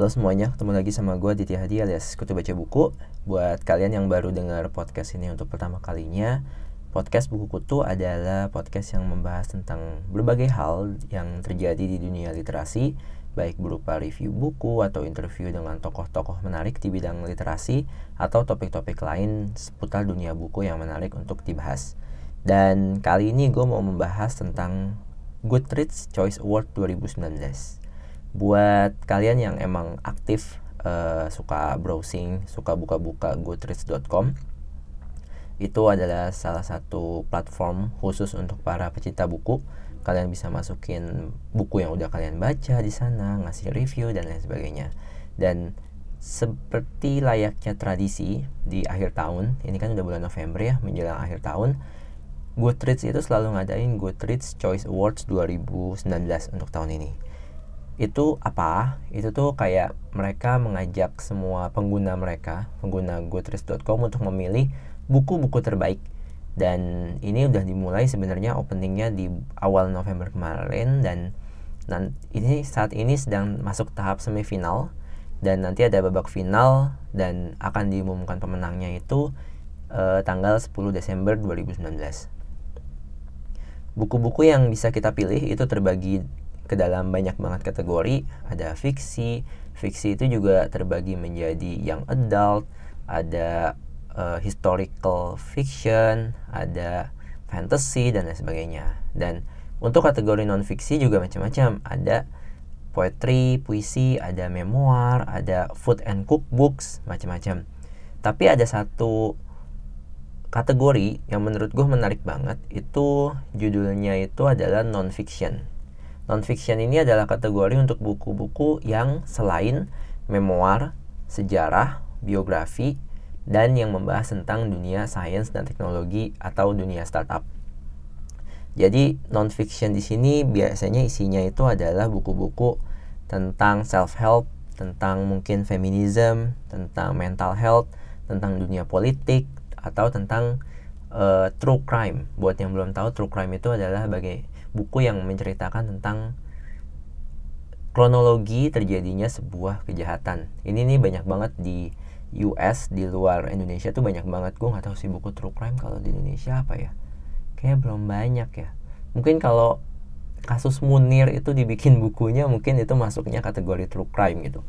Halo semuanya, ketemu lagi sama gue Ditya Hadi alias Kutu Baca Buku. Buat kalian yang baru dengar podcast ini untuk pertama kalinya Podcast Buku Kutu adalah podcast yang membahas tentang berbagai hal yang terjadi di dunia literasi Baik berupa review buku atau interview dengan tokoh-tokoh menarik di bidang literasi Atau topik-topik lain seputar dunia buku yang menarik untuk dibahas. Dan kali ini gue mau membahas tentang Goodreads Choice Award 2019 buat kalian yang emang aktif uh, suka browsing, suka buka-buka goodreads.com itu adalah salah satu platform khusus untuk para pecinta buku. Kalian bisa masukin buku yang udah kalian baca di sana, ngasih review dan lain sebagainya. Dan seperti layaknya tradisi di akhir tahun, ini kan udah bulan November ya, menjelang akhir tahun, Goodreads itu selalu ngadain Goodreads Choice Awards 2019 untuk tahun ini itu apa? Itu tuh kayak mereka mengajak semua pengguna mereka, pengguna goodreads.com untuk memilih buku-buku terbaik. Dan ini udah dimulai sebenarnya openingnya di awal November kemarin dan dan ini saat ini sedang masuk tahap semifinal dan nanti ada babak final dan akan diumumkan pemenangnya itu uh, tanggal 10 Desember 2019. Buku-buku yang bisa kita pilih itu terbagi ke dalam banyak banget kategori. Ada fiksi fiksi itu juga terbagi menjadi yang adult ada uh, historical fiction ada fantasy dan lain sebagainya. Dan untuk kategori non fiksi juga macam-macam. Ada poetry puisi ada memoir ada food and cookbooks macam-macam. Tapi ada satu kategori yang menurut gue menarik banget itu judulnya itu adalah non fiction Non-fiction ini adalah kategori untuk buku-buku yang selain memoir, sejarah, biografi, dan yang membahas tentang dunia sains dan teknologi atau dunia startup. Jadi non-fiction di sini biasanya isinya itu adalah buku-buku tentang self-help, tentang mungkin feminism, tentang mental health, tentang dunia politik, atau tentang uh, true crime. Buat yang belum tahu, true crime itu adalah bagai buku yang menceritakan tentang kronologi terjadinya sebuah kejahatan. Ini nih banyak banget di US di luar Indonesia tuh banyak banget. Gue nggak tahu sih buku true crime kalau di Indonesia apa ya. Kayak belum banyak ya. Mungkin kalau kasus Munir itu dibikin bukunya mungkin itu masuknya kategori true crime gitu.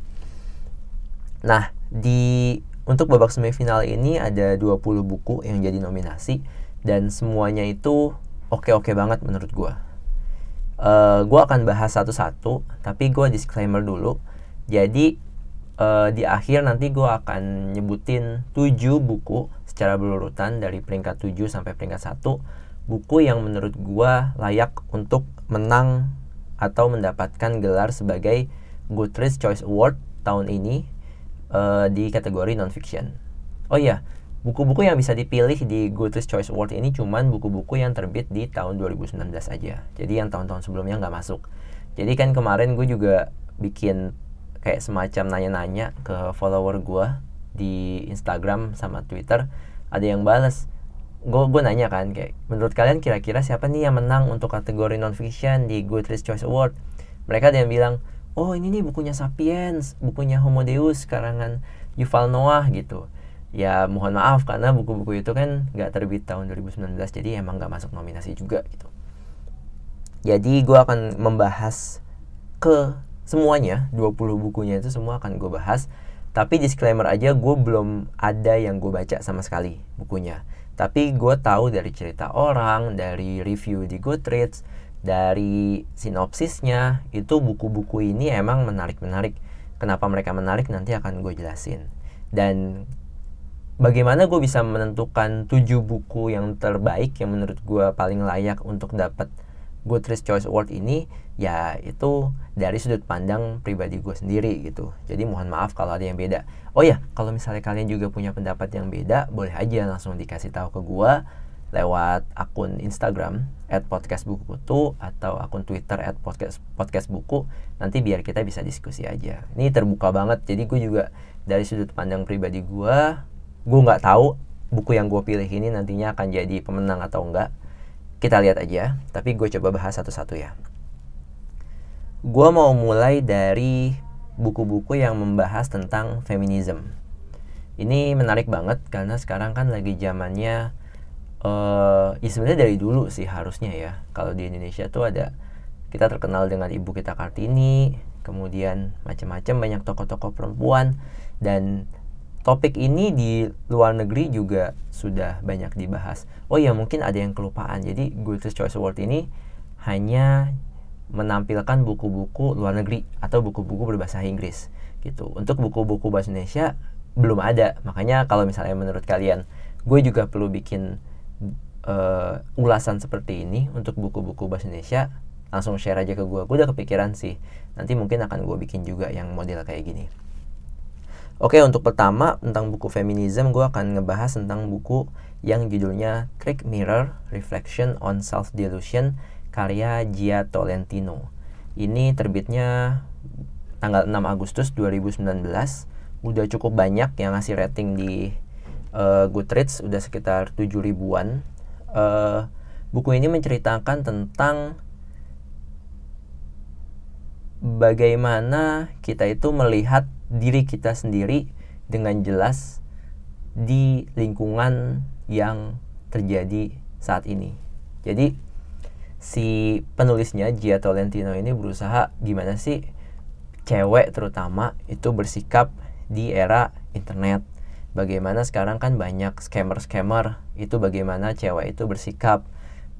Nah di untuk babak semifinal ini ada 20 buku yang jadi nominasi dan semuanya itu oke-oke banget menurut gue uh, eh, gue akan bahas satu-satu tapi gue disclaimer dulu jadi uh, di akhir nanti gue akan nyebutin 7 buku secara berurutan dari peringkat 7 sampai peringkat 1 buku yang menurut gue layak untuk menang atau mendapatkan gelar sebagai Goodreads Choice Award tahun ini uh, di kategori non-fiction. Oh iya, Buku-buku yang bisa dipilih di Goodreads Choice Award ini cuman buku-buku yang terbit di tahun 2019 aja. Jadi yang tahun-tahun sebelumnya nggak masuk. Jadi kan kemarin gue juga bikin kayak semacam nanya-nanya ke follower gue di Instagram sama Twitter. Ada yang balas. Gue gue nanya kan kayak menurut kalian kira-kira siapa nih yang menang untuk kategori non-fiction di Goodreads Choice Award? Mereka ada yang bilang, oh ini nih bukunya Sapiens, bukunya Homo Deus karangan Yuval Noah gitu ya mohon maaf karena buku-buku itu kan nggak terbit tahun 2019 jadi emang nggak masuk nominasi juga gitu. Jadi gue akan membahas ke semuanya 20 bukunya itu semua akan gue bahas. Tapi disclaimer aja gue belum ada yang gue baca sama sekali bukunya. Tapi gue tahu dari cerita orang dari review di Goodreads dari sinopsisnya itu buku-buku ini emang menarik-menarik. Kenapa mereka menarik nanti akan gue jelasin. Dan bagaimana gue bisa menentukan tujuh buku yang terbaik yang menurut gue paling layak untuk dapat Goodreads Choice Award ini? Ya itu dari sudut pandang pribadi gue sendiri gitu. Jadi mohon maaf kalau ada yang beda. Oh ya kalau misalnya kalian juga punya pendapat yang beda boleh aja langsung dikasih tahu ke gue lewat akun Instagram at podcast buku kutu atau akun Twitter at podcast podcast buku. Nanti biar kita bisa diskusi aja. Ini terbuka banget jadi gue juga dari sudut pandang pribadi gue gue nggak tahu buku yang gue pilih ini nantinya akan jadi pemenang atau enggak kita lihat aja tapi gue coba bahas satu-satu ya gue mau mulai dari buku-buku yang membahas tentang feminisme. Ini menarik banget karena sekarang kan lagi zamannya uh, ya sebenarnya dari dulu sih harusnya ya. Kalau di Indonesia tuh ada kita terkenal dengan ibu kita Kartini, kemudian macam-macam banyak tokoh-tokoh perempuan dan topik ini di luar negeri juga sudah banyak dibahas. Oh ya mungkin ada yang kelupaan. Jadi Greatest Choice Award ini hanya menampilkan buku-buku luar negeri atau buku-buku berbahasa Inggris gitu. Untuk buku-buku bahasa Indonesia belum ada. Makanya kalau misalnya menurut kalian, gue juga perlu bikin uh, ulasan seperti ini untuk buku-buku bahasa Indonesia, langsung share aja ke gue. Gue udah kepikiran sih. Nanti mungkin akan gue bikin juga yang model kayak gini. Oke, untuk pertama tentang buku feminism, gue akan ngebahas tentang buku yang judulnya Trick Mirror Reflection on Self Delusion karya Gia Tolentino. Ini terbitnya tanggal 6 Agustus 2019. Udah cukup banyak yang ngasih rating di uh, Goodreads, udah sekitar 7 ribuan. Uh, buku ini menceritakan tentang bagaimana kita itu melihat diri kita sendiri dengan jelas di lingkungan yang terjadi saat ini. Jadi si penulisnya Gia Tolentino ini berusaha gimana sih cewek terutama itu bersikap di era internet. Bagaimana sekarang kan banyak scammer-scammer itu bagaimana cewek itu bersikap.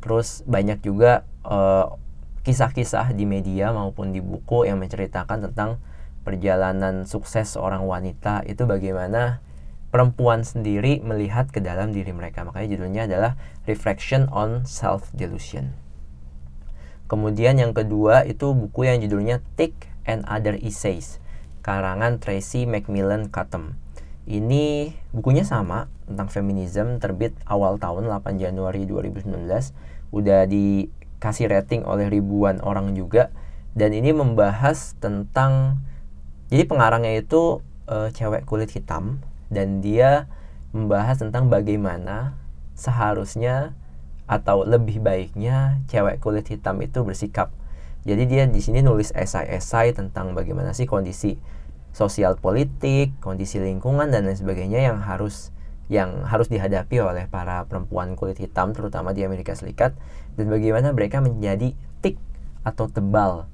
Terus banyak juga eh, kisah-kisah di media maupun di buku yang menceritakan tentang perjalanan sukses seorang wanita itu bagaimana perempuan sendiri melihat ke dalam diri mereka. Makanya judulnya adalah Reflection on Self Delusion. Kemudian yang kedua itu buku yang judulnya Thick and Other Essays karangan Tracy Macmillan Cottom. Ini bukunya sama tentang feminisme terbit awal tahun 8 Januari 2019 udah dikasih rating oleh ribuan orang juga dan ini membahas tentang jadi pengarangnya itu e, cewek kulit hitam dan dia membahas tentang bagaimana seharusnya atau lebih baiknya cewek kulit hitam itu bersikap. Jadi dia di sini nulis esai-esai tentang bagaimana sih kondisi sosial politik, kondisi lingkungan dan lain sebagainya yang harus yang harus dihadapi oleh para perempuan kulit hitam terutama di Amerika Serikat dan bagaimana mereka menjadi tik atau tebal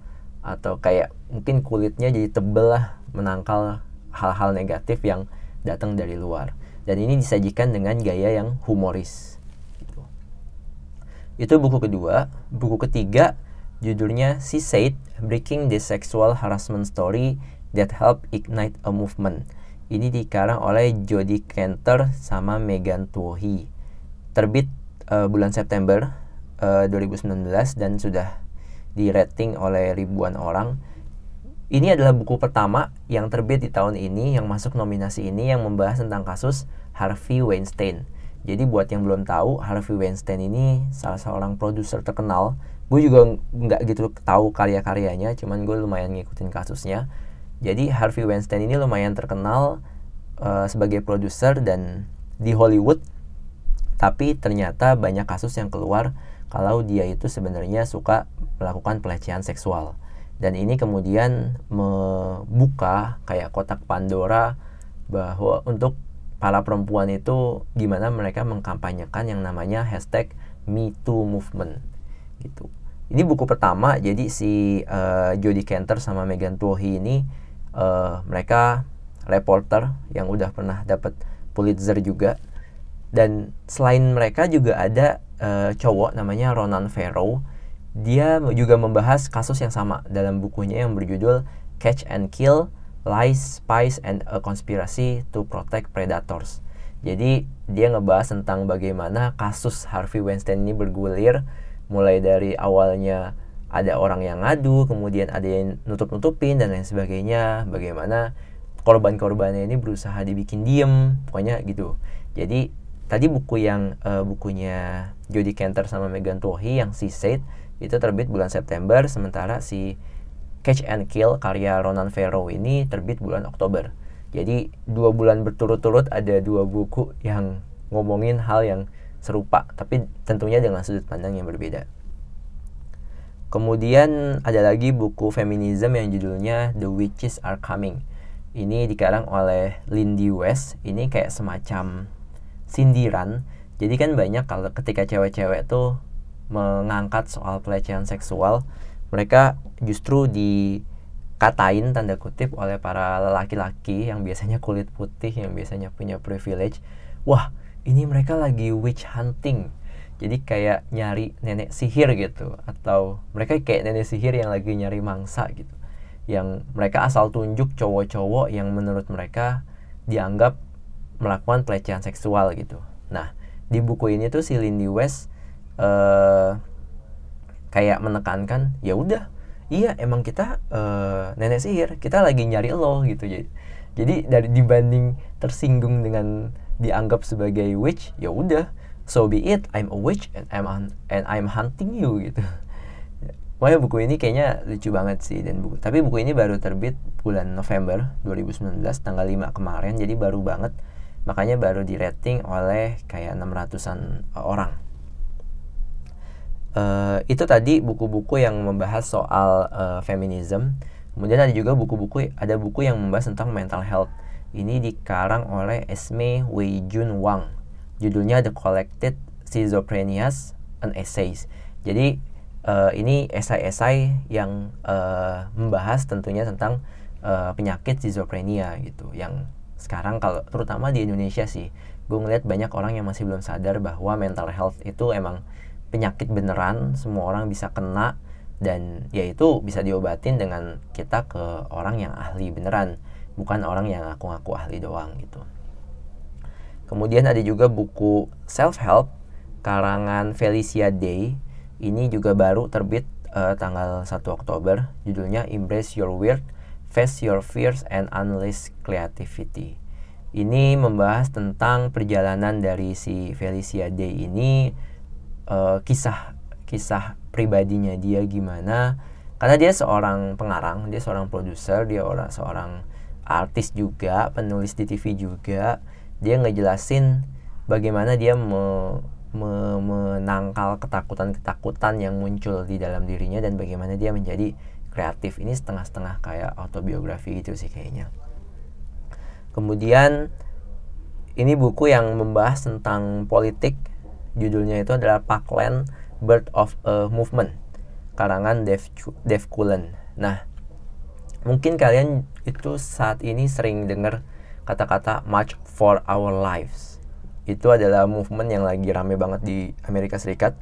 atau kayak mungkin kulitnya jadi tebel lah menangkal hal-hal negatif yang datang dari luar dan ini disajikan dengan gaya yang humoris itu buku kedua. Buku ketiga judulnya She Said Breaking the Sexual Harassment Story That Help Ignite a Movement. Ini dikarang oleh Jodie Kenter sama Megan Tuohy. Terbit uh, bulan September uh, eh, 2019 dan sudah di rating oleh ribuan orang. Ini adalah buku pertama yang terbit di tahun ini yang masuk nominasi ini yang membahas tentang kasus Harvey Weinstein jadi buat yang belum tahu, Harvey Weinstein ini salah seorang produser terkenal. Gue juga nggak gitu tahu karya-karyanya, cuman gue lumayan ngikutin kasusnya. Jadi Harvey Weinstein ini lumayan terkenal uh, sebagai produser dan di Hollywood. Tapi ternyata banyak kasus yang keluar kalau dia itu sebenarnya suka melakukan pelecehan seksual. Dan ini kemudian membuka kayak kotak Pandora bahwa untuk para perempuan itu gimana mereka mengkampanyekan yang namanya hashtag MeToo Movement gitu. Ini buku pertama jadi si uh, Jodie Cantor sama Megan Tuohy ini uh, mereka reporter yang udah pernah dapat Pulitzer juga dan selain mereka juga ada uh, cowok namanya Ronan Farrow dia juga membahas kasus yang sama dalam bukunya yang berjudul Catch and Kill Lies, Spies, and a Conspiracy to Protect Predators. Jadi dia ngebahas tentang bagaimana kasus Harvey Weinstein ini bergulir mulai dari awalnya ada orang yang ngadu, kemudian ada yang nutup-nutupin dan lain sebagainya, bagaimana korban-korbannya ini berusaha dibikin diem, pokoknya gitu. Jadi tadi buku yang uh, bukunya Jodie Cantor sama Megan Tuohy yang si Said itu terbit bulan September, sementara si Catch and Kill karya Ronan Farrow ini terbit bulan Oktober. Jadi dua bulan berturut-turut ada dua buku yang ngomongin hal yang serupa, tapi tentunya dengan sudut pandang yang berbeda. Kemudian ada lagi buku feminism yang judulnya The Witches Are Coming. Ini dikarang oleh Lindy West. Ini kayak semacam sindiran. Jadi kan banyak kalau ketika cewek-cewek tuh mengangkat soal pelecehan seksual, mereka justru dikatain tanda kutip oleh para lelaki-laki yang biasanya kulit putih, yang biasanya punya privilege. Wah, ini mereka lagi witch hunting. Jadi kayak nyari nenek sihir gitu atau mereka kayak nenek sihir yang lagi nyari mangsa gitu. Yang mereka asal tunjuk cowok-cowok yang menurut mereka dianggap melakukan pelecehan seksual gitu. Nah di buku ini tuh si Lindy West uh, kayak menekankan ya udah iya emang kita uh, nenek sihir kita lagi nyari lo gitu. Jadi jadi dari dibanding tersinggung dengan dianggap sebagai witch ya udah so be it I'm a witch and I'm and I'm hunting you gitu. Pokoknya buku ini kayaknya lucu banget sih dan buku tapi buku ini baru terbit bulan November 2019 tanggal 5 kemarin jadi baru banget. Makanya baru di rating oleh kayak 600-an orang. Uh, itu tadi buku-buku yang membahas soal uh, feminism. Kemudian ada juga buku-buku ada buku yang membahas tentang mental health. Ini dikarang oleh Esme Wei Jun Wang judulnya The Collected Schizophrenias and Essays. Jadi uh, ini esai-esai yang uh, membahas tentunya tentang uh, penyakit schizophrenia gitu yang sekarang kalau terutama di Indonesia sih gue ngeliat banyak orang yang masih belum sadar bahwa mental health itu emang penyakit beneran semua orang bisa kena dan ya itu bisa diobatin dengan kita ke orang yang ahli beneran bukan orang yang ngaku-ngaku ahli doang gitu Kemudian ada juga buku self help karangan Felicia Day. Ini juga baru terbit uh, tanggal 1 Oktober. Judulnya Embrace Your Weird, Face Your Fears and Unleash Creativity. Ini membahas tentang perjalanan dari si Felicia Day ini uh, kisah kisah pribadinya dia gimana. Karena dia seorang pengarang, dia seorang produser, dia orang seorang artis juga, penulis di TV juga. Dia ngejelasin bagaimana dia me, me, menangkal ketakutan-ketakutan yang muncul di dalam dirinya dan bagaimana dia menjadi kreatif. Ini setengah-setengah kayak autobiografi gitu sih kayaknya. Kemudian ini buku yang membahas tentang politik judulnya itu adalah Parkland Birth of a Movement karangan Dave, Dave Cullen nah mungkin kalian itu saat ini sering dengar kata-kata March for Our Lives. Itu adalah movement yang lagi rame banget di Amerika Serikat.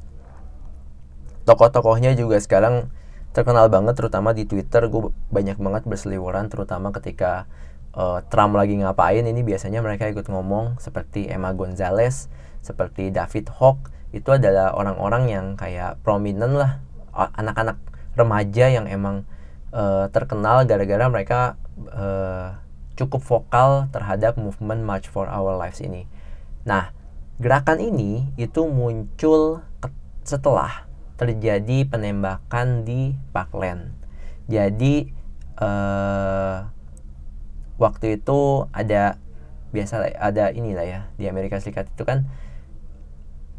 Tokoh-tokohnya juga sekarang terkenal banget terutama di Twitter gue banyak banget berseliweran terutama ketika uh, Trump lagi ngapain ini biasanya mereka ikut ngomong seperti Emma Gonzalez, seperti David Hawk itu adalah orang-orang yang kayak prominent lah anak-anak remaja yang emang uh, terkenal gara-gara mereka uh, cukup vokal terhadap movement March for Our Lives ini. Nah, gerakan ini itu muncul setelah terjadi penembakan di Parkland. Jadi uh, waktu itu ada biasa ada inilah ya di Amerika Serikat itu kan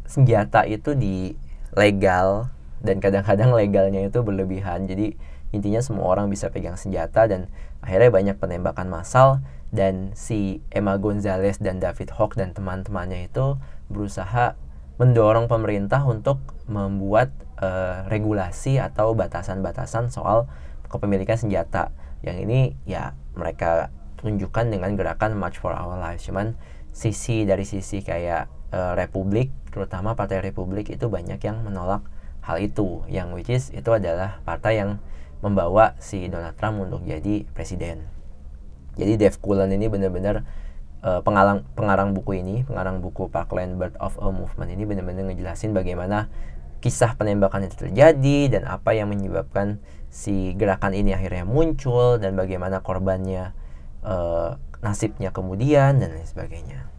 senjata itu di legal dan kadang-kadang legalnya itu berlebihan. Jadi intinya semua orang bisa pegang senjata dan akhirnya banyak penembakan massal dan si Emma Gonzalez dan David Hawk dan teman-temannya itu berusaha mendorong pemerintah untuk membuat uh, regulasi atau batasan-batasan soal kepemilikan senjata yang ini ya mereka tunjukkan dengan gerakan March for Our Lives cuman sisi dari sisi kayak uh, Republik terutama Partai Republik itu banyak yang menolak hal itu yang which is itu adalah partai yang membawa si Donald Trump untuk jadi presiden. Jadi Dave Cullen ini benar-benar uh, pengarang pengarang buku ini, pengarang buku Parkland Birth of a Movement ini benar-benar ngejelasin bagaimana kisah penembakan itu terjadi dan apa yang menyebabkan si gerakan ini akhirnya muncul dan bagaimana korbannya uh, nasibnya kemudian dan lain sebagainya.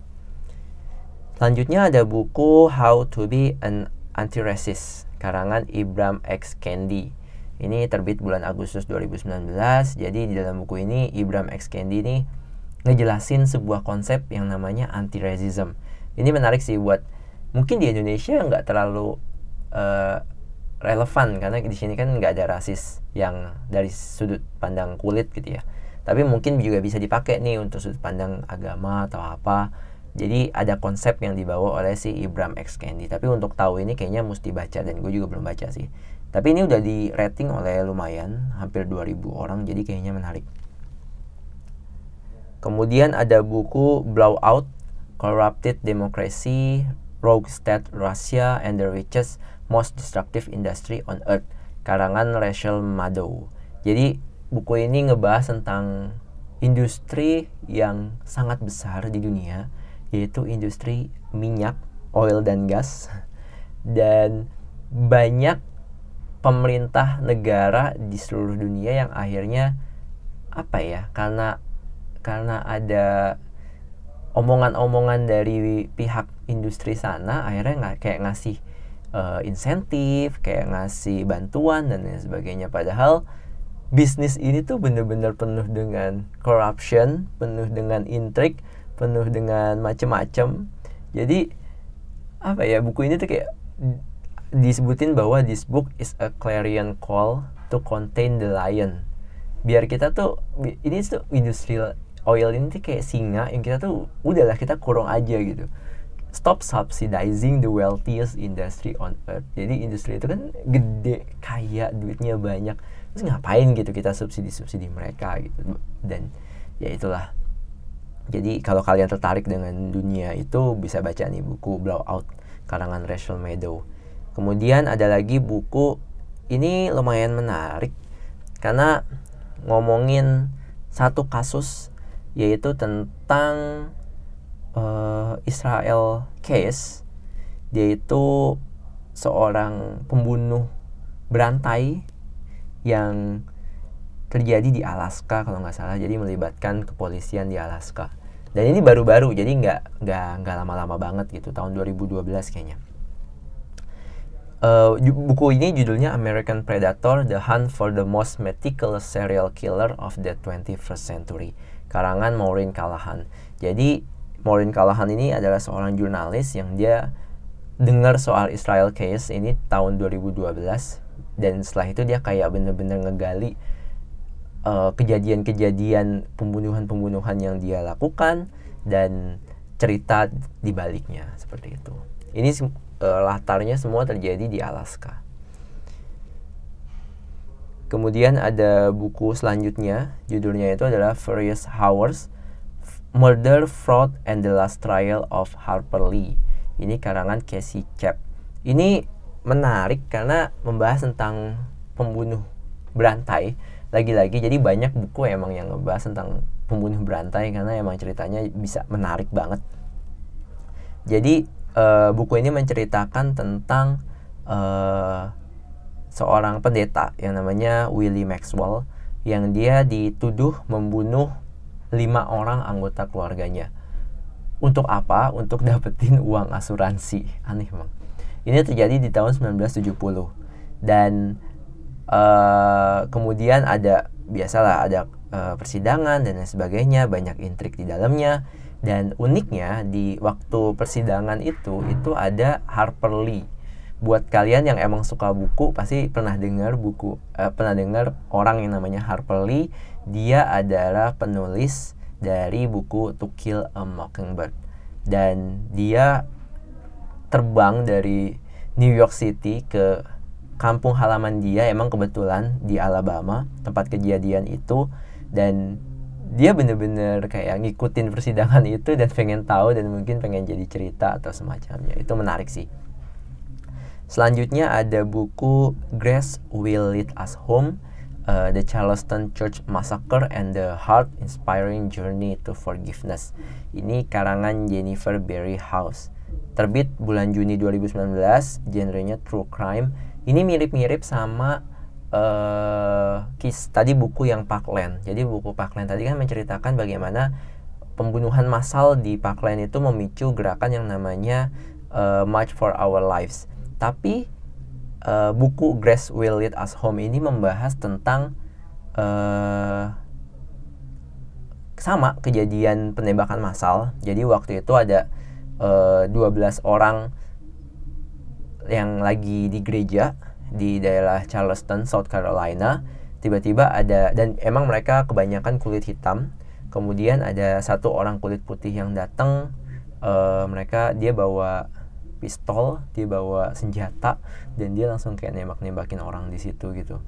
Selanjutnya ada buku How to be an Anti-Racist karangan Ibram X. Kendi. Ini terbit bulan Agustus 2019. Jadi di dalam buku ini Ibram X Kendi ini ngejelasin sebuah konsep yang namanya anti-racism. Ini menarik sih buat mungkin di Indonesia nggak terlalu uh, relevan karena di sini kan nggak ada rasis yang dari sudut pandang kulit gitu ya tapi mungkin juga bisa dipakai nih untuk sudut pandang agama atau apa jadi ada konsep yang dibawa oleh si Ibram X. Kendi. Tapi untuk tahu ini kayaknya mesti baca dan gue juga belum baca sih. Tapi ini udah di rating oleh lumayan hampir 2000 orang jadi kayaknya menarik. Kemudian ada buku Blowout Corrupted Democracy Rogue State Russia and the Richest Most Destructive Industry on Earth. Karangan Rachel Maddow. Jadi buku ini ngebahas tentang industri yang sangat besar di dunia yaitu industri minyak, oil dan gas dan banyak pemerintah negara di seluruh dunia yang akhirnya apa ya karena karena ada omongan-omongan dari pihak industri sana akhirnya nggak kayak ngasih uh, insentif, kayak ngasih bantuan dan lain sebagainya. Padahal bisnis ini tuh bener-bener penuh dengan corruption, penuh dengan intrik, penuh dengan macem-macem. Jadi apa ya buku ini tuh kayak disebutin bahwa this book is a clarion call to contain the lion. Biar kita tuh ini tuh industrial oil ini tuh kayak singa yang kita tuh udahlah kita kurung aja gitu stop subsidizing the wealthiest industry on earth. Jadi industri itu kan gede, kaya, duitnya banyak. Terus ngapain gitu kita subsidi-subsidi mereka gitu. Dan ya itulah. Jadi kalau kalian tertarik dengan dunia itu bisa baca nih buku Blowout karangan Rachel Meadow. Kemudian ada lagi buku ini lumayan menarik karena ngomongin satu kasus yaitu tentang uh, Israel case. Dia itu seorang pembunuh berantai yang terjadi di Alaska kalau nggak salah. Jadi melibatkan kepolisian di Alaska dan ini baru-baru jadi nggak nggak nggak lama-lama banget gitu tahun 2012 kayaknya. Uh, buku ini judulnya American Predator The Hunt for the Most Meticulous Serial Killer of the 21st Century. Karangan Maureen Callahan. Jadi Maureen Callahan ini adalah seorang jurnalis yang dia dengar soal Israel case ini tahun 2012 dan setelah itu dia kayak bener-bener ngegali kejadian kejadian-kejadian pembunuhan-pembunuhan yang dia lakukan dan cerita di baliknya seperti itu. Ini uh, latarnya semua terjadi di Alaska. Kemudian ada buku selanjutnya, judulnya itu adalah Furious Hours Murder, Fraud, and the Last Trial of Harper Lee. Ini karangan Casey Chap. Ini menarik karena membahas tentang pembunuh berantai. Lagi-lagi jadi banyak buku emang yang ngebahas tentang pembunuh berantai karena emang ceritanya bisa menarik banget. Jadi uh, buku ini menceritakan tentang uh, seorang pendeta yang namanya Willie Maxwell yang dia dituduh membunuh lima orang anggota keluarganya. Untuk apa? Untuk dapetin uang asuransi. Aneh bang. Ini terjadi di tahun 1970 dan uh, kemudian ada biasalah ada uh, persidangan dan lain sebagainya, banyak intrik di dalamnya. Dan uniknya di waktu persidangan itu itu ada Harper Lee. Buat kalian yang emang suka buku pasti pernah dengar buku uh, pernah dengar orang yang namanya Harper Lee. Dia adalah penulis dari buku To Kill a Mockingbird. Dan dia terbang dari New York City ke kampung halaman dia emang kebetulan di Alabama tempat kejadian itu dan dia bener-bener kayak ngikutin persidangan itu dan pengen tahu dan mungkin pengen jadi cerita atau semacamnya itu menarik sih selanjutnya ada buku Grace Will Lead Us Home uh, The Charleston Church Massacre and the Heart-Inspiring Journey to Forgiveness. Ini karangan Jennifer Berry House. Terbit bulan Juni 2019, genrenya true crime. Ini mirip-mirip sama uh, kis tadi buku yang Parkland. Jadi buku Parkland tadi kan menceritakan bagaimana pembunuhan massal di Parkland itu memicu gerakan yang namanya uh, March for Our Lives. Tapi uh, buku Grace Will Lead Us Home ini membahas tentang uh, sama kejadian penembakan massal. Jadi waktu itu ada uh, eh, 12 orang yang lagi di gereja di daerah Charleston, South Carolina. Tiba-tiba ada dan emang mereka kebanyakan kulit hitam. Kemudian ada satu orang kulit putih yang datang. Uh, mereka dia bawa pistol, dia bawa senjata dan dia langsung kayak nembak-nembakin orang di situ gitu.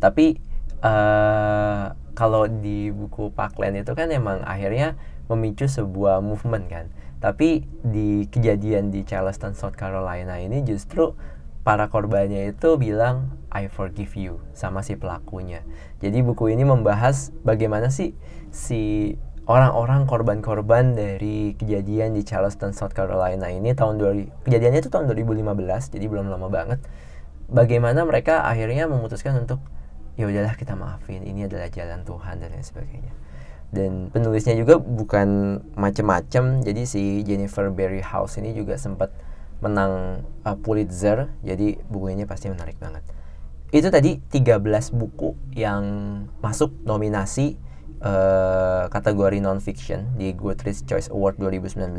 Tapi uh, kalau di buku Parkland itu kan emang akhirnya memicu sebuah movement kan tapi di kejadian di Charleston, South Carolina ini justru para korbannya itu bilang I forgive you sama si pelakunya. Jadi buku ini membahas bagaimana sih si orang-orang korban-korban dari kejadian di Charleston, South Carolina ini tahun 2000 kejadiannya itu tahun 2015, jadi belum lama banget. Bagaimana mereka akhirnya memutuskan untuk ya udahlah kita maafin, ini adalah jalan Tuhan dan lain sebagainya dan penulisnya juga bukan macem-macem. Jadi si Jennifer Berry House ini juga sempat menang uh, Pulitzer. Jadi bukunya pasti menarik banget. Itu tadi 13 buku yang masuk nominasi uh, kategori non-fiction di Goodreads Choice Award 2019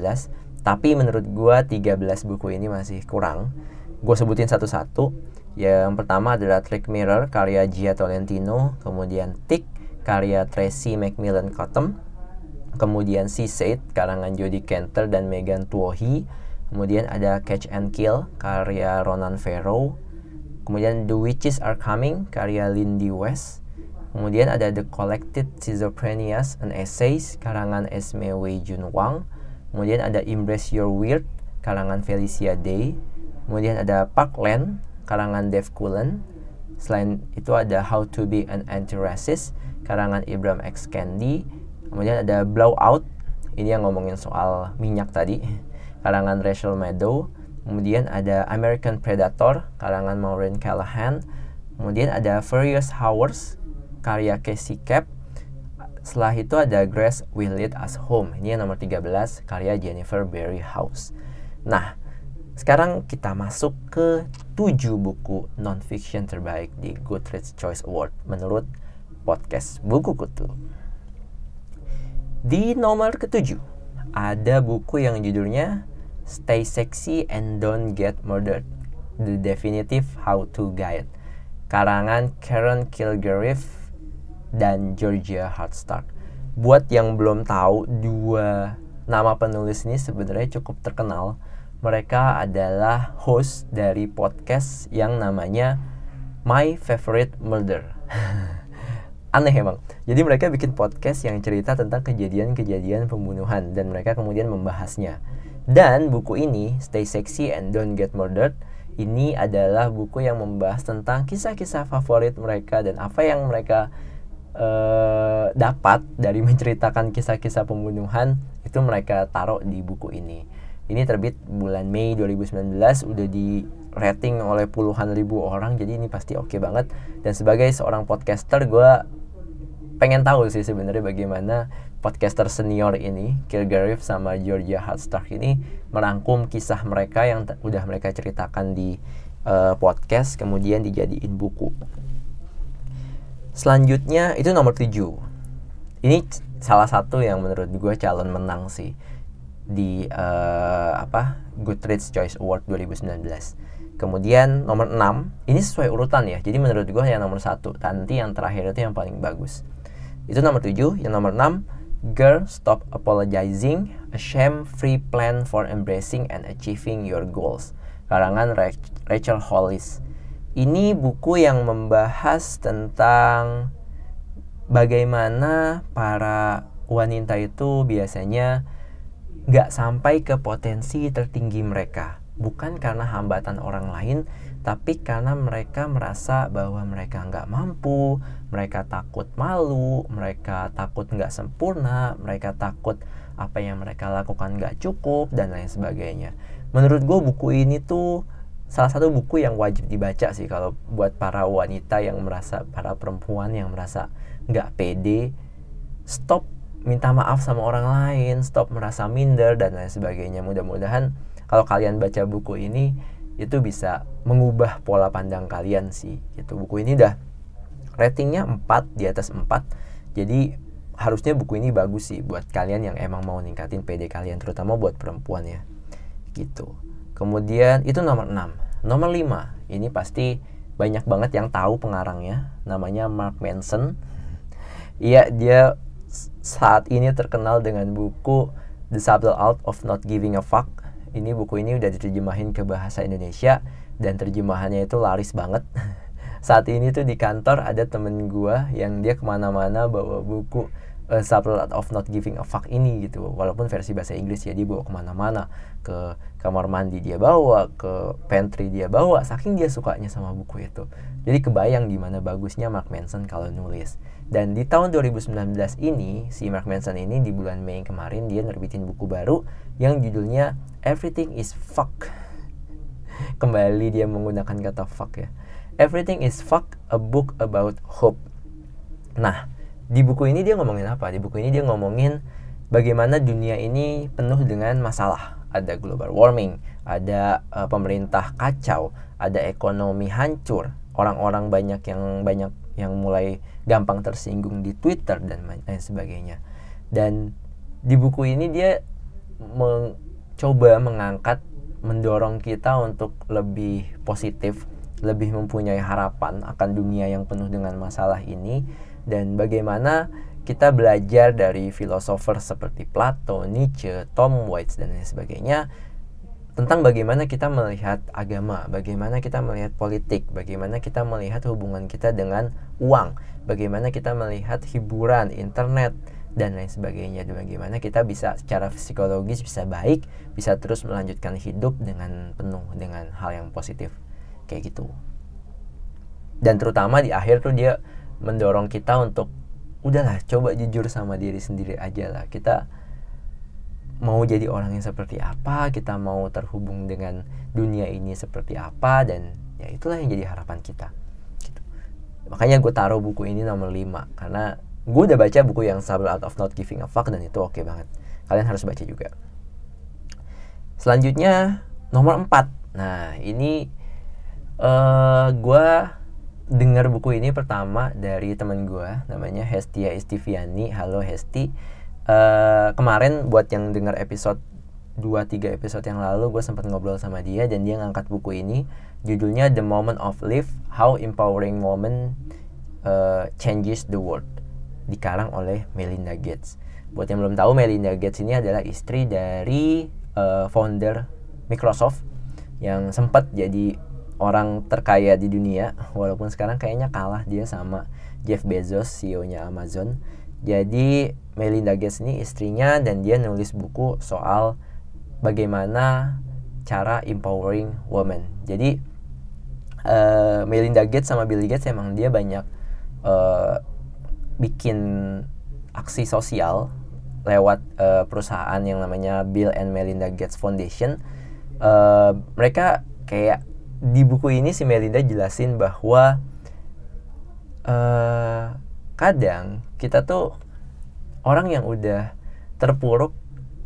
tapi menurut gua 13 buku ini masih kurang. Gue sebutin satu-satu. Yang pertama adalah Trick Mirror karya Gia Tolentino kemudian Tick karya Tracy Macmillan Cottom kemudian Seaside karangan Jodie Kenter dan Megan Tuohi kemudian ada Catch and Kill karya Ronan Farrow kemudian The Witches Are Coming karya Lindy West kemudian ada The Collected Schizophrenias and Essays karangan Esme Wei Jun Wang kemudian ada Embrace Your Weird karangan Felicia Day kemudian ada Parkland karangan Dave Cullen. Selain itu ada How to Be an Anti-Racist karangan Ibram X. Candy kemudian ada Blowout. Ini yang ngomongin soal minyak tadi. Karangan Rachel Meadow kemudian ada American Predator karangan Maureen Callahan. Kemudian ada Furious Hours karya Casey Cap setelah itu ada Grace Will Lead Us Home. Ini yang nomor 13 karya Jennifer Berry House. Nah sekarang kita masuk ke 7 buku non-fiction terbaik di Goodreads Choice Award. Menurut podcast Buku Kutu. Di nomor ketujuh, ada buku yang judulnya Stay Sexy and Don't Get Murdered. The Definitive How to Guide. Karangan Karen Kilgariff dan Georgia Hardstark. Buat yang belum tahu, dua nama penulis ini sebenarnya cukup terkenal. Mereka adalah host dari podcast yang namanya My Favorite Murder. aneh emang. Jadi mereka bikin podcast yang cerita tentang kejadian-kejadian pembunuhan dan mereka kemudian membahasnya. Dan buku ini, Stay Sexy and Don't Get Murdered, ini adalah buku yang membahas tentang kisah-kisah favorit mereka dan apa yang mereka uh, dapat dari menceritakan kisah-kisah pembunuhan itu mereka taruh di buku ini. Ini terbit bulan Mei 2019 udah di rating oleh puluhan ribu orang jadi ini pasti oke okay banget dan sebagai seorang podcaster gue pengen tahu sih sebenarnya bagaimana podcaster senior ini Kilgariff sama Georgia Hardstark ini merangkum kisah mereka yang udah mereka ceritakan di uh, podcast kemudian dijadiin buku. Selanjutnya itu nomor 7. Ini salah satu yang menurut gue calon menang sih di uh, apa Goodreads Choice Award 2019. Kemudian nomor 6, ini sesuai urutan ya. Jadi menurut gue yang nomor satu, nanti yang terakhir itu yang paling bagus. Itu nomor 7. Yang nomor 6, Girl Stop Apologizing, A Shame-Free Plan for Embracing and Achieving Your Goals. Karangan Rachel Hollis. Ini buku yang membahas tentang bagaimana para wanita itu biasanya nggak sampai ke potensi tertinggi mereka. Bukan karena hambatan orang lain, tapi karena mereka merasa bahwa mereka nggak mampu, mereka takut malu, mereka takut nggak sempurna, mereka takut apa yang mereka lakukan nggak cukup dan lain sebagainya. Menurut gue buku ini tuh salah satu buku yang wajib dibaca sih kalau buat para wanita yang merasa para perempuan yang merasa nggak pede, stop minta maaf sama orang lain, stop merasa minder dan lain sebagainya. Mudah-mudahan kalau kalian baca buku ini itu bisa mengubah pola pandang kalian sih gitu buku ini dah ratingnya 4 di atas 4 jadi harusnya buku ini bagus sih buat kalian yang emang mau ningkatin PD kalian terutama buat perempuan ya. Gitu. Kemudian itu nomor 6 nomor 5 ini pasti banyak banget yang tahu pengarangnya. Namanya Mark Manson. Iya dia saat ini terkenal dengan buku The Subtle Art of Not Giving a Fuck. Ini buku ini udah diterjemahin ke bahasa Indonesia dan terjemahannya itu laris banget saat ini tuh di kantor ada temen gue yang dia ke mana-mana bawa buku uh, subtle art of not giving a fuck ini gitu. Walaupun versi bahasa Inggris ya dia bawa ke mana-mana. Ke kamar mandi dia bawa ke pantry dia bawa saking dia sukanya sama buku itu. Jadi kebayang gimana bagusnya Mark Manson kalau nulis. Dan di tahun 2019 ini si Mark Manson ini di bulan Mei kemarin dia nerbitin buku baru yang judulnya Everything is Fuck. Kembali dia menggunakan kata fuck ya Everything is Fuck a book about hope nah di buku ini dia ngomongin apa? Di buku ini dia ngomongin bagaimana dunia ini penuh dengan masalah. Ada global warming, ada uh, pemerintah kacau, ada ekonomi hancur, orang-orang banyak yang banyak yang mulai gampang tersinggung di Twitter dan lain sebagainya. Dan di buku ini dia mencoba mengangkat mendorong kita untuk lebih positif, lebih mempunyai harapan akan dunia yang penuh dengan masalah ini dan bagaimana kita belajar dari filosofer seperti Plato, Nietzsche, Tom Waits dan lain sebagainya tentang bagaimana kita melihat agama, bagaimana kita melihat politik, bagaimana kita melihat hubungan kita dengan uang, bagaimana kita melihat hiburan, internet dan lain sebagainya dan bagaimana kita bisa secara psikologis bisa baik, bisa terus melanjutkan hidup dengan penuh dengan hal yang positif kayak gitu. Dan terutama di akhir tuh dia mendorong kita untuk udahlah coba jujur sama diri sendiri aja lah. Kita mau jadi orang yang seperti apa kita mau terhubung dengan dunia ini seperti apa dan ya itulah yang jadi harapan kita. Gitu. makanya gue taruh buku ini nomor 5 karena gue udah baca buku yang Subtle Out of Not Giving a Fuck dan itu oke okay banget. Kalian harus baca juga. Selanjutnya nomor 4 nah ini uh, gue dengar buku ini pertama dari teman gue namanya Hestia Istiviani. Halo Hesti. Uh, kemarin buat yang dengar episode 2-3 episode yang lalu gue sempat ngobrol sama dia dan dia ngangkat buku ini. Judulnya The Moment of Life How Empowering Moment uh, Changes the World dikarang oleh Melinda Gates. Buat yang belum tahu Melinda Gates ini adalah istri dari uh, founder Microsoft yang sempat jadi orang terkaya di dunia walaupun sekarang kayaknya kalah dia sama Jeff Bezos CEO-nya Amazon. Jadi Melinda Gates ini istrinya dan dia nulis buku soal bagaimana cara empowering women. Jadi uh, Melinda Gates sama Bill Gates emang dia banyak uh, bikin aksi sosial lewat uh, perusahaan yang namanya Bill and Melinda Gates Foundation. Uh, mereka kayak di buku ini si Melinda jelasin bahwa uh, kadang kita tuh orang yang udah terpuruk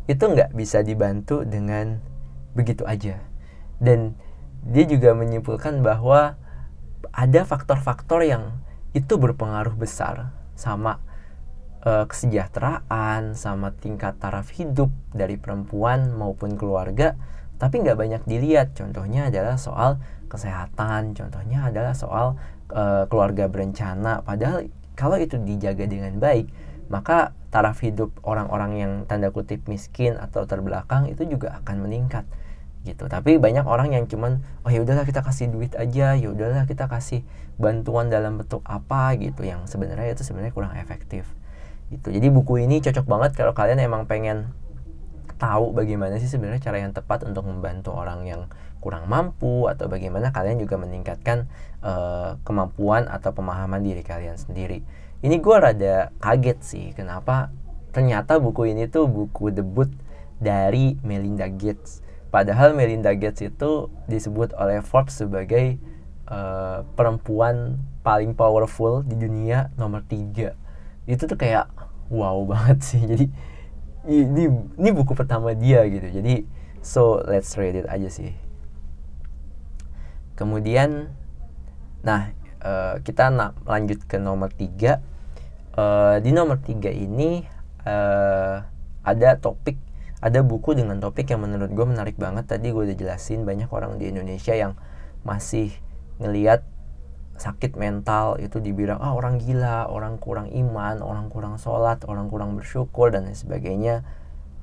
itu nggak bisa dibantu dengan begitu aja. Dan dia juga menyimpulkan bahwa ada faktor-faktor yang itu berpengaruh besar sama uh, kesejahteraan sama tingkat taraf hidup dari perempuan maupun keluarga tapi nggak banyak dilihat. Contohnya adalah soal kesehatan contohnya adalah soal uh, keluarga berencana. Padahal kalau itu dijaga dengan baik maka taraf hidup orang-orang yang tanda kutip miskin atau terbelakang itu juga akan meningkat gitu. Tapi banyak orang yang cuman oh ya udahlah kita kasih duit aja ya udahlah kita kasih bantuan dalam bentuk apa gitu. Yang sebenarnya itu sebenarnya kurang efektif gitu. Jadi buku ini cocok banget kalau kalian emang pengen tahu bagaimana sih sebenarnya cara yang tepat untuk membantu orang yang kurang mampu atau bagaimana kalian juga meningkatkan uh, kemampuan atau pemahaman diri kalian sendiri. Ini gue rada kaget sih kenapa ternyata buku ini tuh buku debut dari Melinda Gates. Padahal Melinda Gates itu disebut oleh Forbes sebagai uh, perempuan paling powerful di dunia nomor tiga. Itu tuh kayak wow banget sih. Jadi ini ini buku pertama dia gitu. Jadi so let's read it aja sih. Kemudian nah uh, kita nak lanjut ke nomor tiga. Uh, di nomor tiga ini uh, ada topik ada buku dengan topik yang menurut gue menarik banget. Tadi gue udah jelasin banyak orang di Indonesia yang masih ngelihat sakit mental itu dibilang ah orang gila, orang kurang iman, orang kurang sholat, orang kurang bersyukur dan sebagainya.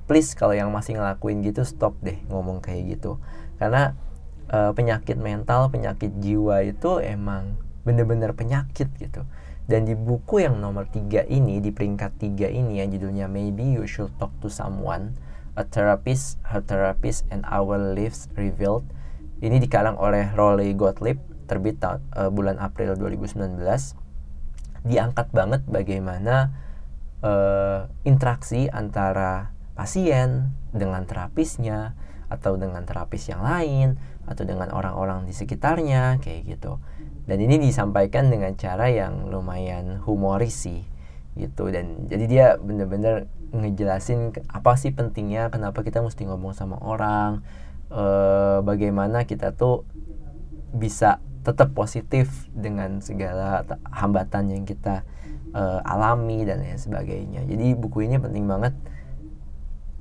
Please kalau yang masih ngelakuin gitu stop deh ngomong kayak gitu. Karena uh, penyakit mental, penyakit jiwa itu emang bener-bener penyakit gitu. Dan di buku yang nomor tiga ini, di peringkat tiga ini yang judulnya Maybe You Should Talk to Someone, A Therapist, Her Therapist, and Our Lives Revealed. Ini dikarang oleh Rolly Gottlieb, terbit uh, bulan April 2019. Diangkat banget bagaimana uh, interaksi antara pasien dengan terapisnya, atau dengan terapis yang lain, atau dengan orang-orang di sekitarnya, kayak gitu dan ini disampaikan dengan cara yang lumayan humoris sih gitu dan jadi dia bener-bener ngejelasin apa sih pentingnya kenapa kita mesti ngomong sama orang e, bagaimana kita tuh bisa tetap positif dengan segala hambatan yang kita e, alami dan lain sebagainya. Jadi buku ini penting banget.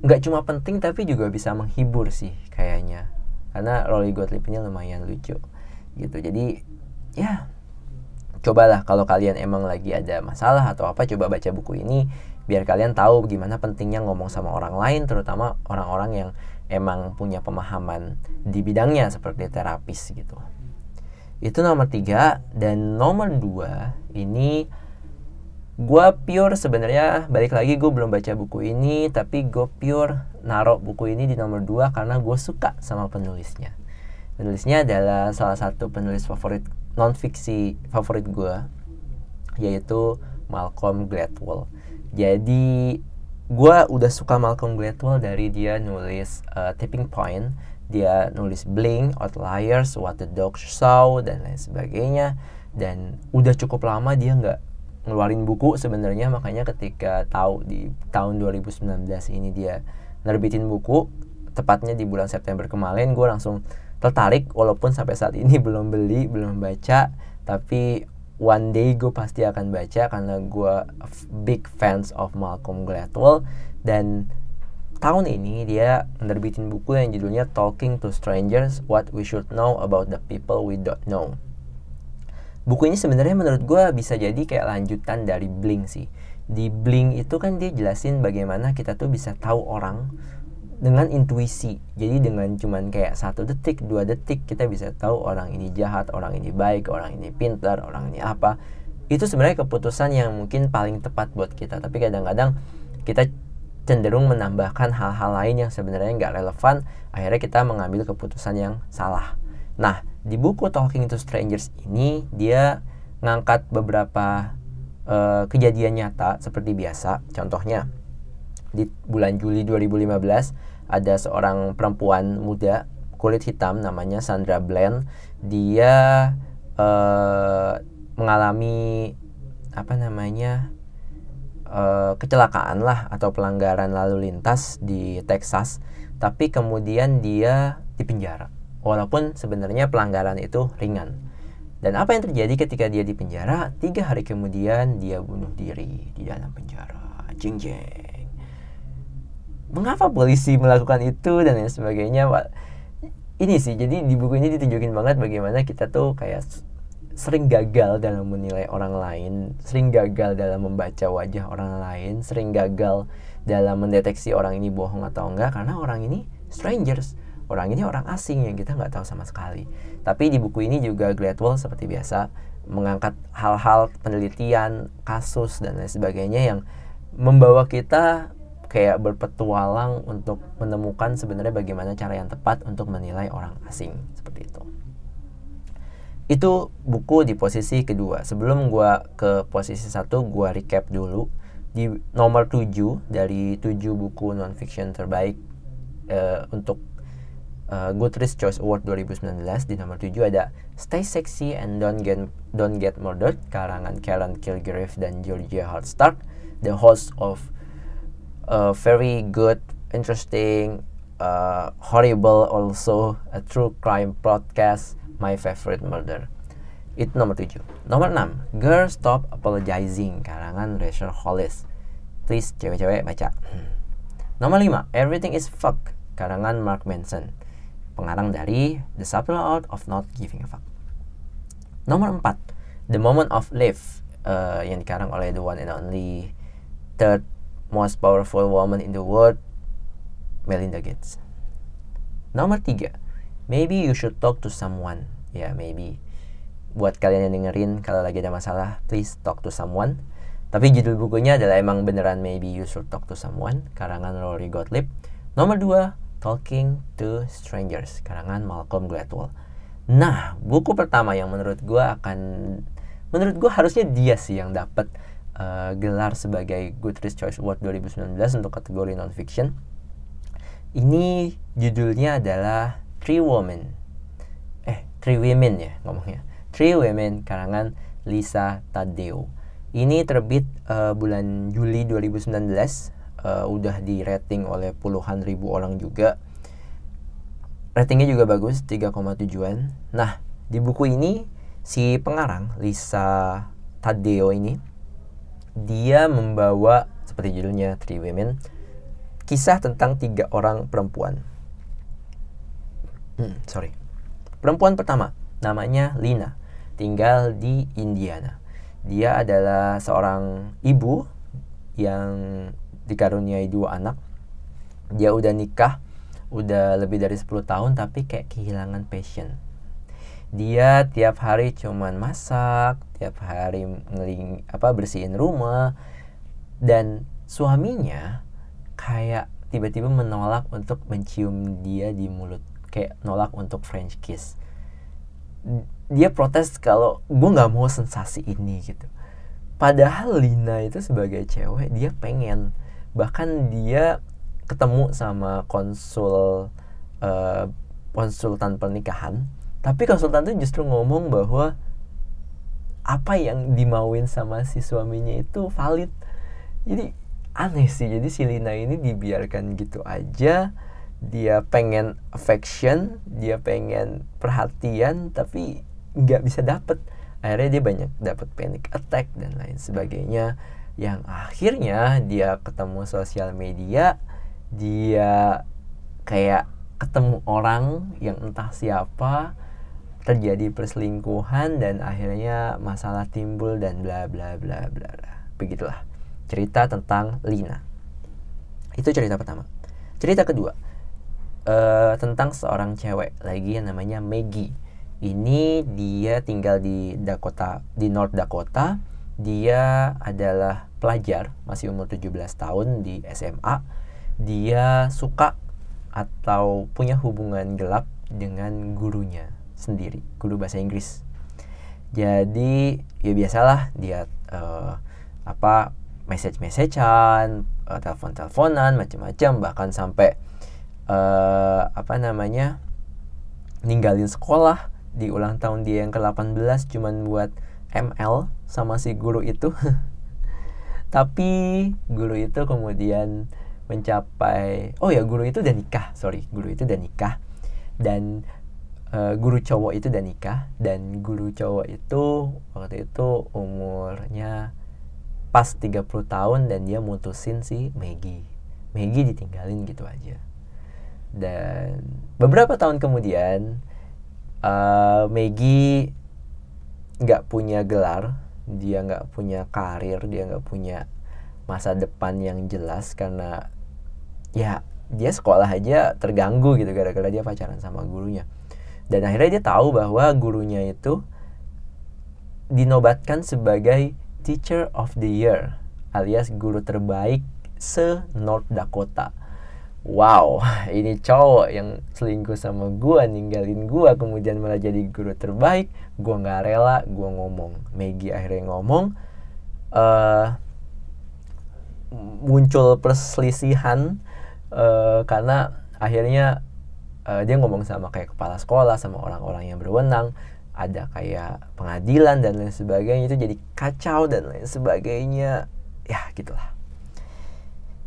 Nggak cuma penting tapi juga bisa menghibur sih kayaknya. Karena Rolly Gottlieb ini lumayan lucu gitu. Jadi ya cobalah kalau kalian emang lagi ada masalah atau apa coba baca buku ini biar kalian tahu gimana pentingnya ngomong sama orang lain terutama orang-orang yang emang punya pemahaman di bidangnya seperti terapis gitu itu nomor tiga dan nomor dua ini gue pure sebenarnya balik lagi gue belum baca buku ini tapi gue pure narok buku ini di nomor dua karena gue suka sama penulisnya penulisnya adalah salah satu penulis favorit non fiksi favorit gue yaitu Malcolm Gladwell. Jadi gue udah suka Malcolm Gladwell dari dia nulis uh, Tipping Point, dia nulis Blink, Outliers, What the Dog Saw dan lain sebagainya. Dan udah cukup lama dia nggak ngeluarin buku sebenarnya. Makanya ketika tahu di tahun 2019 ini dia nerbitin buku tepatnya di bulan September kemarin gue langsung tertarik. Walaupun sampai saat ini belum beli belum baca tapi one day gue pasti akan baca karena gue big fans of Malcolm Gladwell. Dan tahun ini dia menerbitin buku yang judulnya Talking to Strangers What We Should Know About the People We Don't Know. Buku ini sebenarnya menurut gue bisa jadi kayak lanjutan dari Blink sih. Di Blink itu kan dia jelasin bagaimana kita tuh bisa tahu orang dengan intuisi. Jadi dengan cuman kayak satu detik dua detik kita bisa tahu orang ini jahat orang ini baik orang ini pintar orang ini apa. Itu sebenarnya keputusan yang mungkin paling tepat buat kita. Tapi kadang-kadang kita cenderung menambahkan hal-hal lain yang sebenarnya nggak relevan akhirnya kita mengambil keputusan yang salah. Nah di buku Talking to Strangers ini dia ngangkat beberapa uh, kejadian nyata seperti biasa. Contohnya di bulan Juli 2015 ada seorang perempuan muda kulit hitam namanya Sandra Bland. Dia uh, mengalami apa namanya uh, kecelakaan lah atau pelanggaran lalu lintas di Texas tapi kemudian dia dipenjara. Walaupun sebenarnya pelanggaran itu ringan. Dan apa yang terjadi ketika dia dipenjara? Tiga hari kemudian dia bunuh diri di dalam penjara. Jeng jeng. Mengapa polisi melakukan itu dan lain sebagainya? Ini sih jadi di buku ini ditunjukin banget bagaimana kita tuh kayak sering gagal dalam menilai orang lain sering gagal dalam membaca wajah orang lain sering gagal dalam mendeteksi orang ini bohong atau enggak karena orang ini strangers orang ini orang asing yang kita nggak tahu sama sekali tapi di buku ini juga Gladwell seperti biasa mengangkat hal-hal penelitian kasus dan lain sebagainya yang membawa kita kayak berpetualang untuk menemukan sebenarnya bagaimana cara yang tepat untuk menilai orang asing seperti itu. Itu buku di posisi kedua. Sebelum gua ke posisi satu, gua recap dulu di nomor 7 dari 7 buku non-fiction terbaik uh, untuk uh, Goodreads Choice Award 2019 di nomor 7 ada Stay Sexy and Don't Get Don't Get Murdered karangan Karen Kilgariff dan Georgia Hardstark the host of uh, very good, interesting, uh, horrible also a true crime podcast My Favorite Murder. Itu nomor 7. Nomor 6, Girl Stop Apologizing karangan Rachel Hollis. Please cewek-cewek baca. Nomor 5, Everything is Fuck karangan Mark Manson. Pengarang dari The Subtle Art of Not Giving a Fuck. Nomor 4, The Moment of Life uh, yang dikarang oleh the one and only third most powerful woman in the world, Melinda Gates. Nomor 3, Maybe you should talk to someone. Ya, yeah, maybe. Buat kalian yang dengerin kalau lagi ada masalah, please talk to someone. Tapi judul bukunya adalah emang beneran Maybe You Should Talk to Someone, karangan Rory Gottlieb. Nomor 2, Talking to Strangers, karangan Malcolm Gladwell. Nah, buku pertama yang menurut gue akan, menurut gue harusnya dia sih yang dapat uh, gelar sebagai Goodreads Choice Award 2019 untuk kategori non-fiction. Ini judulnya adalah Three Women. Eh, Three Women ya ngomongnya. Three Women karangan Lisa Tadeo. Ini terbit uh, bulan Juli 2019. Uh, udah di rating oleh puluhan ribu orang juga. Ratingnya juga bagus, 3,7an. Nah, di buku ini si pengarang Lisa Tadeo ini dia membawa seperti judulnya Three Women kisah tentang tiga orang perempuan hmm, sorry. Perempuan pertama namanya Lina, tinggal di Indiana. Dia adalah seorang ibu yang dikaruniai dua anak. Dia udah nikah, udah lebih dari 10 tahun tapi kayak kehilangan passion. Dia tiap hari cuman masak, tiap hari ngeling apa bersihin rumah dan suaminya kayak tiba-tiba menolak untuk mencium dia di mulut kayak nolak untuk French kiss. Dia protes kalau gue nggak mau sensasi ini gitu. Padahal Lina itu sebagai cewek dia pengen. Bahkan dia ketemu sama konsul uh, konsultan pernikahan. Tapi konsultan itu justru ngomong bahwa apa yang dimauin sama si suaminya itu valid. Jadi aneh sih. Jadi si Lina ini dibiarkan gitu aja dia pengen affection dia pengen perhatian tapi nggak bisa dapet. Akhirnya dia banyak dapat panic attack dan lain sebagainya. Yang akhirnya dia ketemu sosial media dia kayak ketemu orang yang entah siapa terjadi perselingkuhan dan akhirnya masalah timbul dan bla bla bla bla bla. Begitulah cerita tentang Lina. Itu cerita pertama. Cerita kedua uh, tentang seorang cewek lagi yang namanya Maggie. Ini dia tinggal di Dakota, di North Dakota. Dia adalah pelajar, masih umur 17 tahun di SMA. Dia suka atau punya hubungan gelap dengan gurunya sendiri, guru bahasa Inggris. Jadi ya biasalah dia uh, apa message-messagean, uh, telepon-teleponan, macam-macam bahkan sampai uh, apa namanya ninggalin sekolah di ulang tahun dia yang ke-18 cuman buat ML sama si guru itu. Tapi guru itu kemudian mencapai oh ya guru itu udah nikah sorry guru itu udah nikah. Dan uh, guru cowok itu udah nikah dan guru cowok itu waktu itu umurnya pas 30 tahun dan dia mutusin si Maggie. Maggie ditinggalin gitu aja dan beberapa tahun kemudian uh, Maggie nggak punya gelar dia nggak punya karir dia nggak punya masa depan yang jelas karena ya dia sekolah aja terganggu gitu gara-gara dia pacaran sama gurunya. Dan akhirnya dia tahu bahwa gurunya itu dinobatkan sebagai teacher of the year alias guru terbaik se North Dakota wow ini cowok yang selingkuh sama gua ninggalin gua kemudian malah jadi guru terbaik. Gua nggak rela gua ngomong. Maggie akhirnya ngomong uh, muncul perselisihan uh, karena akhirnya uh, dia ngomong sama kayak kepala sekolah sama orang-orang yang berwenang. Ada kayak pengadilan dan lain sebagainya itu jadi kacau dan lain sebagainya. Ya gitulah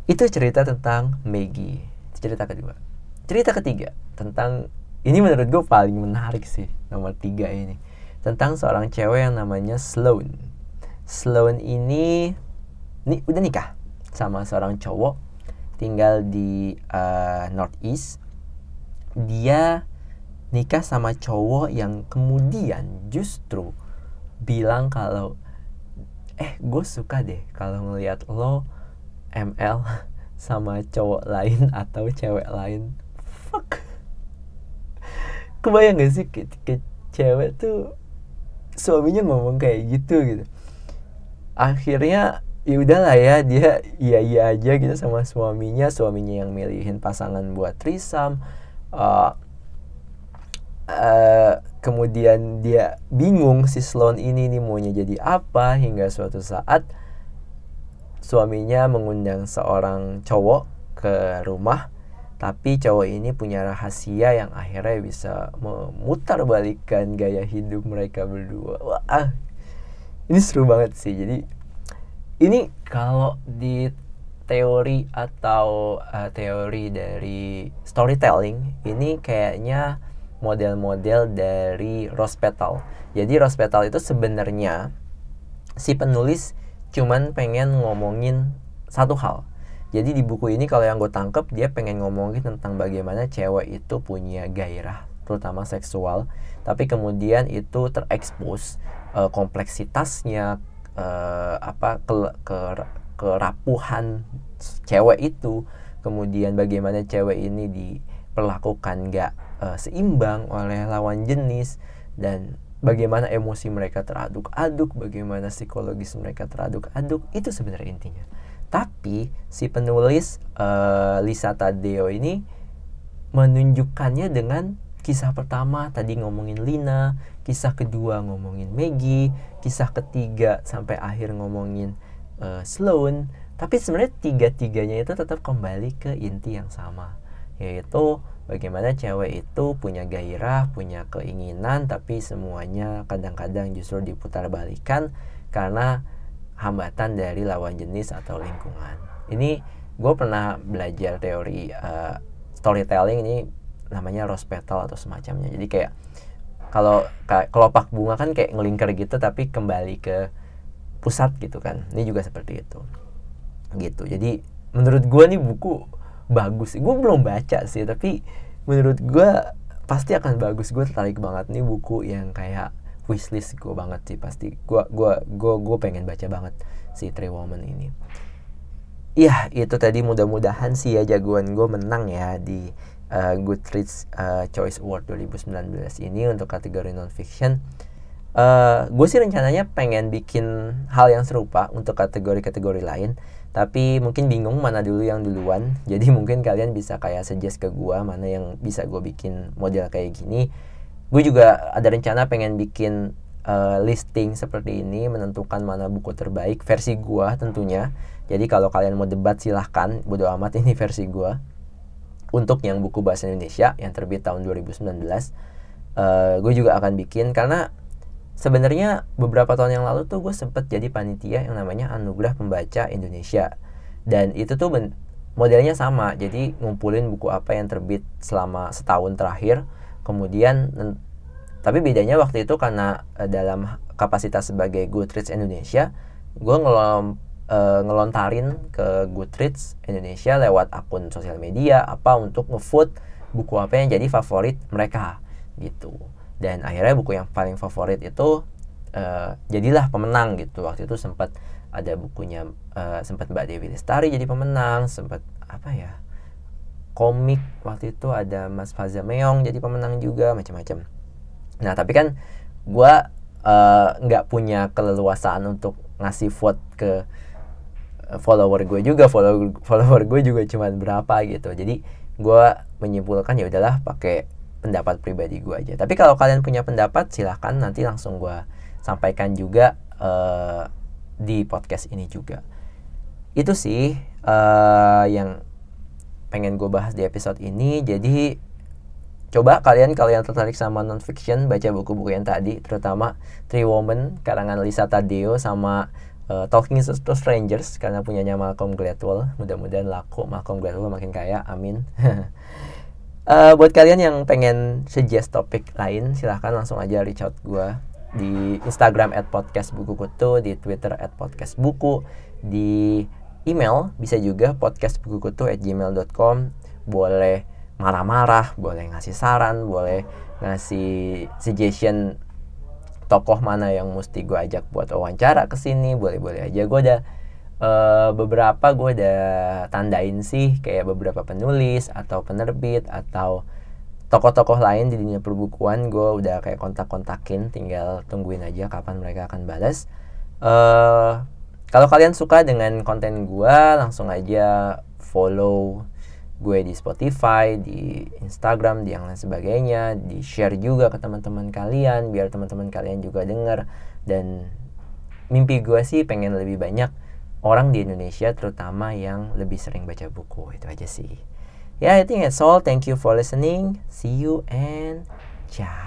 itu cerita tentang Maggie. Cerita kedua. Cerita ketiga tentang ini menurut gue paling menarik sih nomor tiga ini tentang seorang cewek yang namanya Sloan. Sloan ini ini udah nikah sama seorang cowok tinggal di uh, Northeast. Dia nikah sama cowok yang kemudian justru bilang kalau eh gue suka deh kalau ngelihat lo ML sama cowok lain atau cewek lain. Fuck. Kebayang gak sih ketika cewek tuh suaminya ngomong kayak gitu gitu. Akhirnya ya udahlah ya dia iya iya aja gitu sama suaminya. Suaminya yang milihin pasangan buat trisam uh, uh, kemudian dia bingung si Sloan ini nih maunya jadi apa hingga suatu saat suaminya mengundang seorang cowok ke rumah tapi cowok ini punya rahasia yang akhirnya bisa memutar balikan gaya hidup mereka berdua. Wah ini seru banget sih. Jadi ini kalau di teori atau uh, teori dari storytelling ini kayaknya model-model dari rose petal jadi rose petal itu sebenarnya si penulis cuman pengen ngomongin satu hal. Jadi di buku ini kalau yang gue tangkep dia pengen ngomongin tentang bagaimana cewek itu punya gairah terutama seksual tapi kemudian itu terekspos uh, kompleksitasnya uh, apa ke, ke kerapuhan cewek itu. Kemudian bagaimana cewek ini diperlakukan gak uh, seimbang oleh lawan jenis dan bagaimana emosi mereka teraduk-aduk, bagaimana psikologis mereka teraduk-aduk, itu sebenarnya intinya. Tapi si penulis uh, Lisa Tadeo ini menunjukkannya dengan kisah pertama tadi ngomongin Lina, kisah kedua ngomongin Maggie, kisah ketiga sampai akhir ngomongin uh, Sloan. Tapi sebenarnya tiga-tiganya itu tetap kembali ke inti yang sama, yaitu bagaimana cewek itu punya gairah, punya keinginan, tapi semuanya kadang-kadang justru diputar balikan karena hambatan dari lawan jenis atau lingkungan. Ini gue pernah belajar teori uh, storytelling ini namanya rose petal atau semacamnya. Jadi kayak kalau kelopak bunga kan kayak ngelingkar gitu tapi kembali ke pusat gitu kan. Ini juga seperti itu. Gitu. Jadi menurut gue nih buku bagus. Gue belum baca sih tapi menurut gue pasti akan bagus. Gue tertarik banget nih buku yang kayak wishlist gue banget sih pasti. Gue gua gue gue pengen baca banget si Three Woman ini. Iya itu tadi mudah-mudahan sih ya jagoan gue menang ya di uh, Goodreads uh, Choice Award 2019 ini untuk kategori non-fiction. Uh, gue sih rencananya pengen bikin hal yang serupa untuk kategori-kategori lain tapi mungkin bingung mana dulu yang duluan. Jadi mungkin kalian bisa kayak suggest ke gue mana yang bisa gue bikin model kayak gini. Gue juga ada rencana pengen bikin uh, listing seperti ini menentukan mana buku terbaik versi gue tentunya. Jadi kalau kalian mau debat silahkan. Bodo amat ini versi gue untuk yang buku bahasa Indonesia yang terbit tahun 2019 uh, gue juga akan bikin. Karena sebenarnya beberapa tahun yang lalu tuh gue sempet jadi panitia yang namanya Anugerah Pembaca Indonesia. Dan itu tuh modelnya sama. Jadi ngumpulin buku apa yang terbit selama setahun terakhir. Kemudian tapi bedanya waktu itu karena uh, dalam kapasitas sebagai Goodreads Indonesia gue ngelom uh, ngelontarin ke Goodreads Indonesia lewat akun sosial media apa untuk ngevote buku apa yang jadi favorit mereka gitu dan akhirnya buku yang paling favorit itu uh, jadilah pemenang gitu. Waktu itu sempat ada bukunya uh, sempat Mbak Dewi Lestari jadi pemenang sempat apa ya komik waktu itu ada Mas Faza Meong jadi pemenang juga macam-macam. Nah tapi kan gue uh, nggak punya keleluasaan untuk ngasih vote ke follower gue juga. Follower follower gue juga cuma berapa gitu. Jadi gue menyimpulkan ya udahlah pakai pendapat pribadi gue aja. Tapi kalau kalian punya pendapat silahkan nanti langsung gue sampaikan juga uh, di podcast ini juga. Itu sih uh, yang pengen gue bahas di episode ini. Jadi coba kalian kalau yang tertarik sama non fiction baca buku-buku yang tadi terutama Three Women karangan Lisa Tadeo sama uh, Talking to Strangers karena punyanya Malcolm Gladwell. Mudah-mudahan laku Malcolm Gladwell makin kaya amin Uh, buat kalian yang pengen suggest topik lain, silahkan langsung aja reach out gue di Instagram at podcast buku kutu, di Twitter at podcast buku, di email bisa juga podcast buku kutu at gmail.com boleh marah-marah, boleh ngasih saran, boleh ngasih suggestion tokoh mana yang mesti gue ajak buat wawancara ke sini boleh-boleh aja. Gue udah uh, beberapa gue udah tandain sih kayak beberapa penulis atau penerbit atau tokoh-tokoh lain di dunia perbukuan gue udah kayak kontak-kontakin tinggal tungguin aja kapan mereka akan balas uh, kalau kalian suka dengan konten gue langsung aja follow gue di Spotify, di Instagram, di yang lain sebagainya, di share juga ke teman-teman kalian biar teman-teman kalian juga denger. Dan mimpi gue sih pengen lebih banyak orang di Indonesia terutama yang lebih sering baca buku itu aja sih. Ya, yeah, I think that's all. Thank you for listening. See you and ciao.